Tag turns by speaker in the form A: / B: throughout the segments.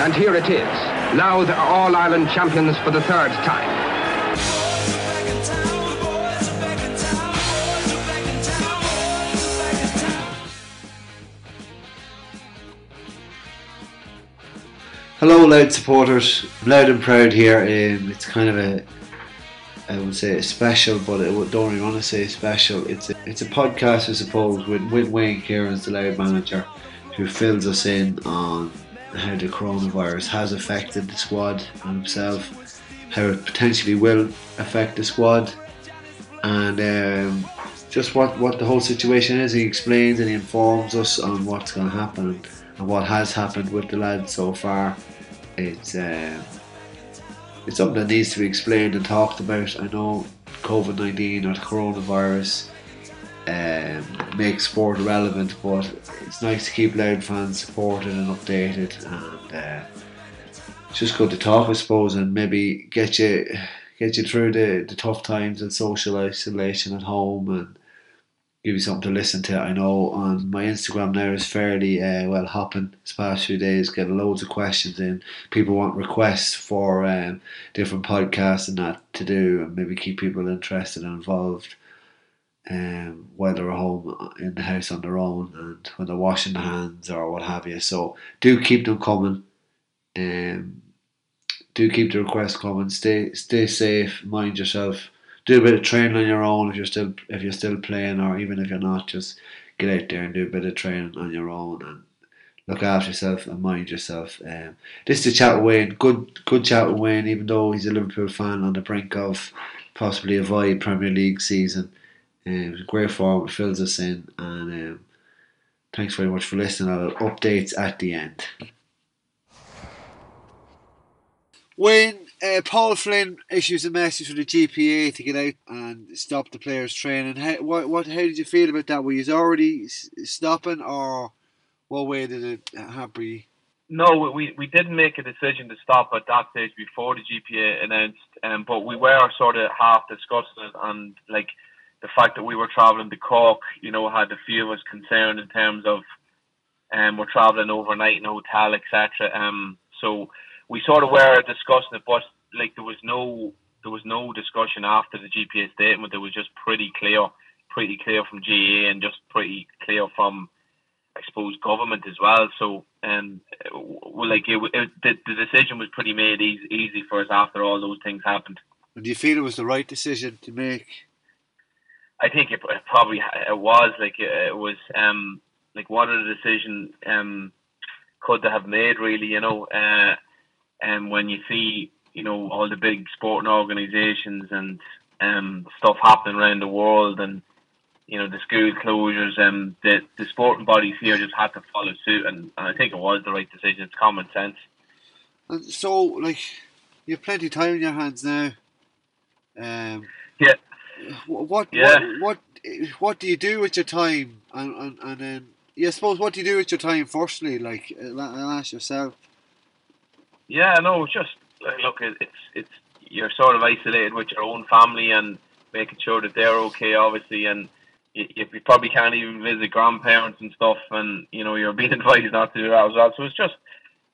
A: And here it is. Louth are All-Ireland champions for the third time.
B: Hello, Louth supporters. Louth and proud here. Um, it's kind of a, I would say, a special, but I don't really want to say special. It's a, it's a podcast, I suppose, with, with Wayne Kierans the Louth manager, who fills us in on how the coronavirus has affected the squad and himself, how it potentially will affect the squad, and um, just what, what the whole situation is. He explains and he informs us on what's going to happen and what has happened with the lads so far. It's um, it's something that needs to be explained and talked about. I know COVID nineteen or the coronavirus um, makes sport relevant, but it's nice to keep Louth fans supported and updated, and uh, it's just good to talk, I suppose, and maybe get you get you through the, the tough times and social isolation at home and give you something to listen to. I know on my Instagram there is fairly uh, well hopping this past few days, getting loads of questions in. People want requests for um, different podcasts and that to do, and maybe keep people interested and involved. Um, while they're at home in the house on their own and when they're washing their hands or what have you. So do keep them coming. Um, do keep the requests coming. Stay stay safe. Mind yourself do a bit of training on your own if you're still if you're still playing or even if you're not just get out there and do a bit of training on your own and look after yourself and mind yourself um, this is a chat with Wayne good good chat with Wayne even though he's a Liverpool fan on the brink of possibly a Premier League season um, great form it fills us in and um, thanks very much for listening I'll updates at the end When uh, Paul Flynn issues a message for the GPA to get out and stop the players' training. How, what, what, how did you feel about that? Were you already s- stopping, or what way did it hamper you?
C: No, we, we didn't make a decision to stop at that stage before the GPA announced, um, but we were sort of half discussing it, and like the fact that we were travelling to Cork, you know, had a few of us concerned in terms of um, we're travelling overnight in a hotel, etc. Um, so we sort of were discussing it, but like there was no there was no discussion after the GPA statement. It was just pretty clear, pretty clear from GA and just pretty clear from suppose government as well. So and um, like it, it, the, the decision was pretty made easy, easy for us after all those things happened.
B: And do you feel it was the right decision to make?
C: I think it, it probably it was like it, was um like one of the decisions um could they have made really you know uh and when you see you know all the big sporting organisations and um, stuff happening around the world and you know the school closures and the the sporting bodies here just had to follow suit and, and I think it was the right decision. It's common sense.
B: And so, like, you have plenty of time in your hands now. Um,
C: yeah.
B: What,
C: yeah.
B: what what what do you do with your time? And and, and then yeah, I suppose what do you do with your time? Firstly, like, uh, I'll ask yourself.
C: Yeah, no, just look, it's it's you're sort of isolated with your own family and making sure that they're okay, obviously, and you, you probably can't even visit grandparents and stuff, and you know you're being advised not to do that as well. So it's just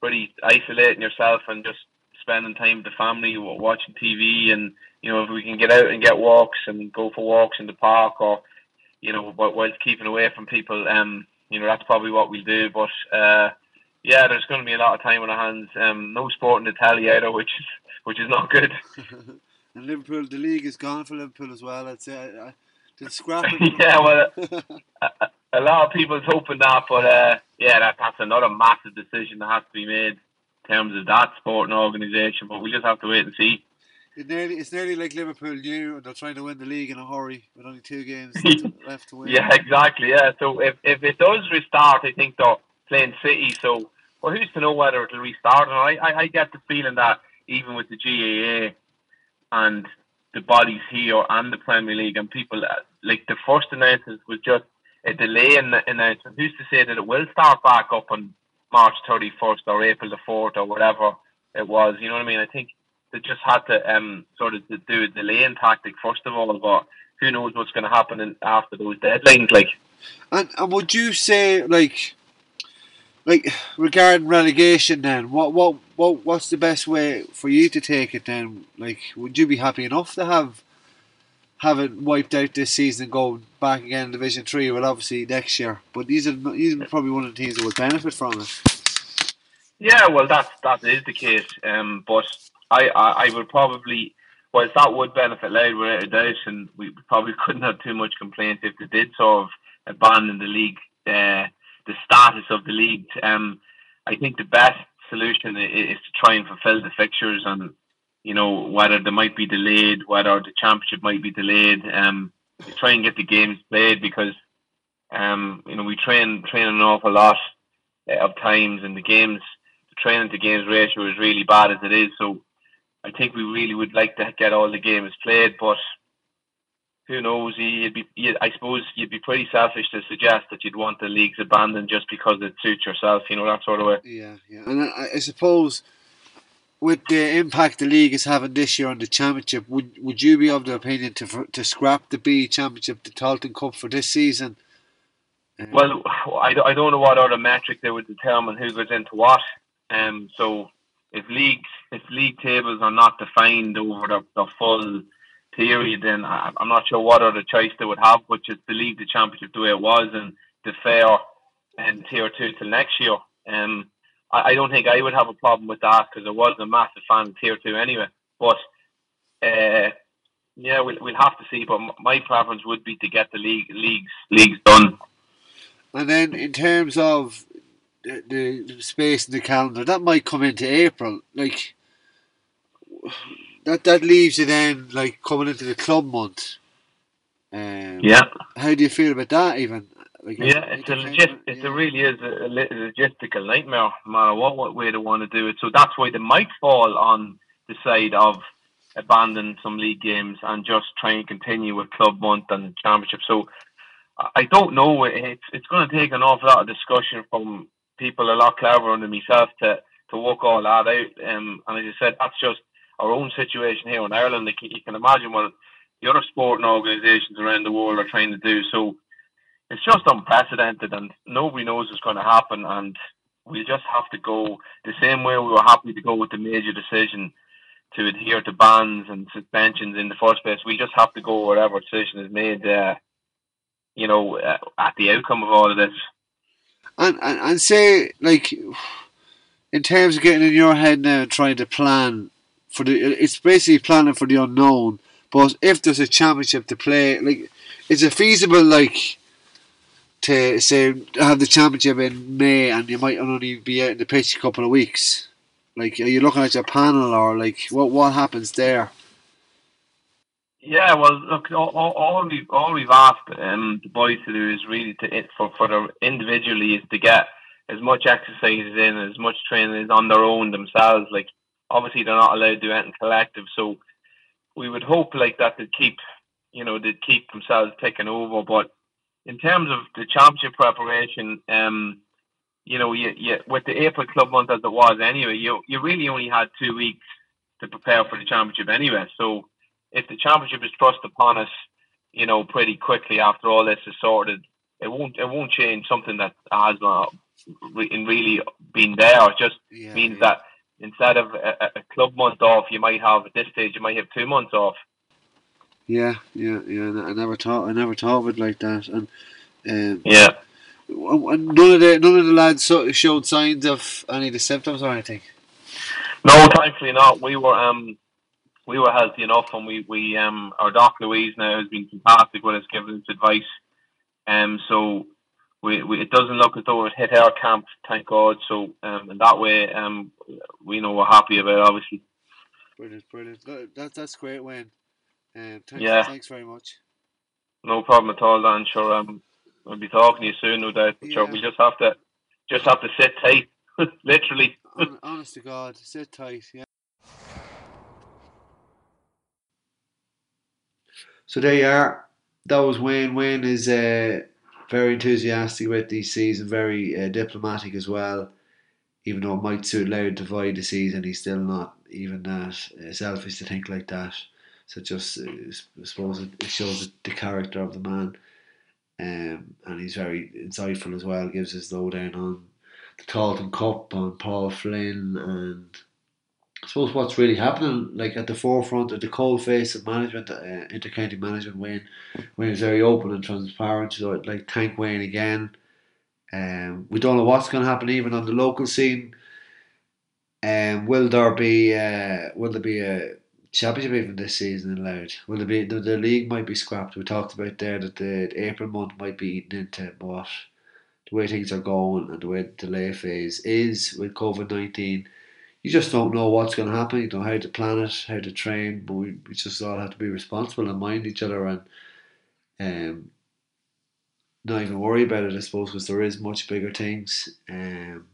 C: pretty isolating yourself and just spending time with the family, watching TV, and you know if we can get out and get walks and go for walks in the park, or you know while keeping away from people, um, you know that's probably what we'll do. But uh, yeah, there's going to be a lot of time on our hands. Um, no sport in telly either, which is which is not good.
B: and Liverpool, the league is gone for Liverpool as well. I'd say. I, I, the scrap.
C: yeah, well, a, a, lot of people's hoping that, but uh, yeah, that, that's another massive decision that has to be made in terms of that sporting organisation. But we just have to wait and see.
B: It nearly, it's nearly like Liverpool knew they're trying to win the league in a hurry with only two games left to win.
C: Yeah, exactly. Yeah, so if, if it does restart, I think they're playing City. So, well, who's to know whether it'll restart? And I, I, I get the feeling that even with the GAA and the bodies here and the Premier League and people uh, like the first announcement was just a delay in the announcement. Who's to say that it will start back up on March 31st or April the 4th or whatever it was? You know what I mean? I think they just had to um, sort of do a delaying tactic first of all, but who knows what's going to happen in, after those deadlines? Like,
B: and, and would you say like, like regarding relegation, then what what what what's the best way for you to take it? Then, like, would you be happy enough to have have it wiped out this season, going back again in Division Three? Well, obviously next year, but these are these are probably one of the teams that would benefit from it.
C: Yeah, well, that's that is the case. Um, but I, I, I would probably, well, if that would benefit Louth without a doubt, and we probably couldn't have too much complaint if they did sort of abandon the league, uh, the status of the league. Um, I think the best solution is to try and fulfil the fixtures and, you know, whether they might be delayed, whether the championship might be delayed, um, try and get the games played because, um, you know, we train, train an awful lot uh, of times and the games, the training to games ratio is really bad as it is. So I think we really would like to get all the games played, but who knows? You'd be, you'd, I suppose you'd be pretty selfish to suggest that you'd want the leagues abandoned just because it suits yourself, you know, that sort of way.
B: Yeah, yeah. And I, I suppose with the impact the league is having this year on the championship, would would you be of the opinion to to scrap the B Championship, the Tailteann Cup for this season?
C: Um, well, I, I don't know what other metric they would determine who goes into what. Um, so if leagues if league tables are not defined over the, the full period, then I, am not sure what other choice they would have, but just to leave the championship the way it was and defer and tier two till next year. Um, I, I don't think I would have a problem with that because I wasn't a massive fan of tier two anyway. But uh, yeah, we'll, we'll have to see. But my preference would be to get the league leagues leagues done.
B: And then in terms of the, the space in the calendar that might come into April. Like that that leaves you then like coming into the club month.
C: Um, yeah.
B: How do you feel about that? Even
C: like, yeah, it's a yeah. it really is a, a logistical nightmare, no matter what, what way they want to do it. So that's why they might fall on the side of abandon some league games and just try and continue with club month and championship. So I don't know. It's it's going to take an awful lot of discussion from people are a lot cleverer than myself to to work all that out. Um, and as I said, that's just our own situation here in Ireland. Like you can imagine what the other sporting organisations around the world are trying to do. So it's just unprecedented, and nobody knows what's going to happen. And we just have to go the same way we were happy to go with the major decision to adhere to bans and suspensions in the first place. We just have to go wherever decision is made. Uh, you know, uh, at the outcome of all of this
B: and, and and say like in terms of getting in your head now and trying to plan for the it's basically planning for the unknown but if there's a championship to play like is it feasible like to say have the championship in May and you might only be out in the pitch a couple of weeks? Like are you looking at your panel or like what what happens there
C: yeah, well, look, all, all we all we've asked um, the boys to do is really to for for the individually is to get as much exercise in, as much training as on their own themselves. Like, obviously, they're not allowed to do anything collective, so we would hope like that to keep, you know, they keep themselves taking over. But in terms of the championship preparation, um, you know, you, you, with the April club month as it was anyway, you you really only had two weeks to prepare for the championship anyway. So if the championship is thrust upon us, you know, pretty quickly after all this is sorted, it won't it won't change something that has not really been there. It just yeah, means yeah. that instead of a, a, club month off, you might have at this stage you might have two months off.
B: Yeah, yeah, yeah. I never thought I never thought of it like that, and um,
C: yeah.
D: none of the none of the lads showed signs of any of the symptoms or anything.
C: No, thankfully not. We were um we were healthy enough, and we we um our doc Louise now has been fantastic with us, giving us advice. Um, so we, we it doesn't look as though it hit our camp, thank God. So um, in that way, um, we know we're happy about it, obviously.
D: Brilliant, brilliant. That, that's great, Wayne. Um, thanks,
C: yeah.
D: Thanks very much.
C: No problem at all, Dan. Sure, um, we'll be talking to you soon, no doubt. Yeah. Sure, we just have to just have to sit tight, literally.
D: Honest to God, sit tight. Yeah.
B: So there you are. That was Wayne. Wayne is uh, very enthusiastic about this season, very uh, diplomatic as well. Even though it might suit Louth to void the season, he's still not even that uh, selfish to think like that. So just, uh, I suppose it, shows the character of the man. Um, and he's very insightful as well. Gives us lowdown on the Tailteann Cup, on Paul Flynn, and I suppose what's really happening, like at the forefront of the cold face of management, uh, intercounty management, Wayne, Wayne is very open and transparent. So I'd like thank Wayne again. Um, we don't know what's going to happen even on the local scene. Um, will there be uh, will there be a championship even this season Louth? Will there be the, the league might be scrapped? We talked about there that the, the April month might be eaten into, but the way things are going and the way the delay phase is with COVID nineteen you just don't know what's going to happen. You don't know how to plan it, how to train. But we, we just all have to be responsible and mind each other and um, not even worry about it. I suppose because there is much bigger things. Um,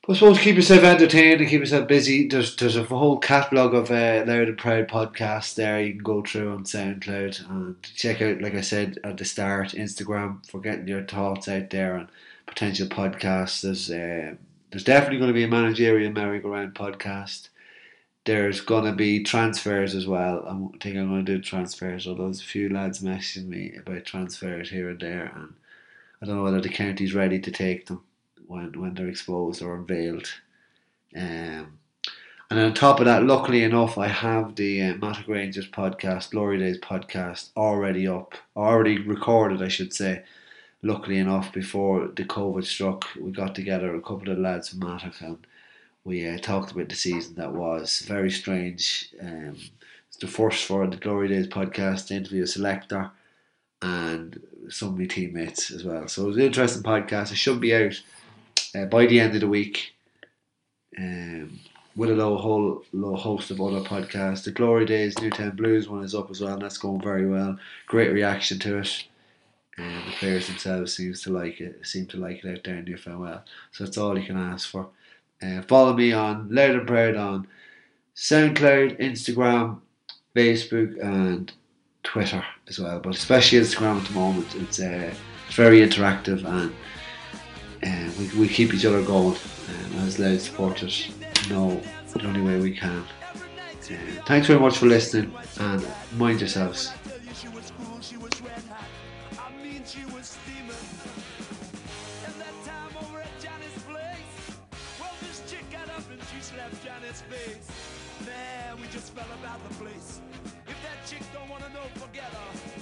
B: but I suppose keep yourself entertained and keep yourself busy. There's there's a whole catalogue of uh, Louth and Proud podcasts there you can go through on SoundCloud and check out, like I said at the start, Instagram for getting your thoughts out there and potential podcasts. There's uh, there's definitely going to be a managerial merry-go-round podcast. There's going to be transfers as well. I think I'm going to do transfers, although there's a few lads messaging me about transfers here and there, and I don't know whether the county's ready to take them when, when they're exposed or unveiled. Um, and on top of that, luckily enough, I have the uh, Mattock Rangers podcast, Glory Days podcast, already up, already recorded, I should say luckily enough, before the COVID struck, we got together a couple of lads from Mattock and we uh, talked about the season that was very strange. Um, it's the first for the Glory Days podcast interview selector and some of my teammates as well. So it was an interesting podcast. It should be out uh, by the end of the week. Um, with a low whole low host of other podcasts. The Glory Days Newtown Blues one is up as well, and that's going very well. Great reaction to it and the players themselves seems to like it seem to like it out there in Newfoundland. So that's all you can ask for. Uh, follow me on Louth and Proud on SoundCloud, Instagram, Facebook, and Twitter as well. But especially Instagram at the moment, it's uh, very interactive and uh, we, we keep each other going um, as Louth supporters. Know the only way we can. Uh, thanks very much for listening and mind yourselves.
E: his face. Man, we just fell about the place. If that chick don't wanna know, forget her.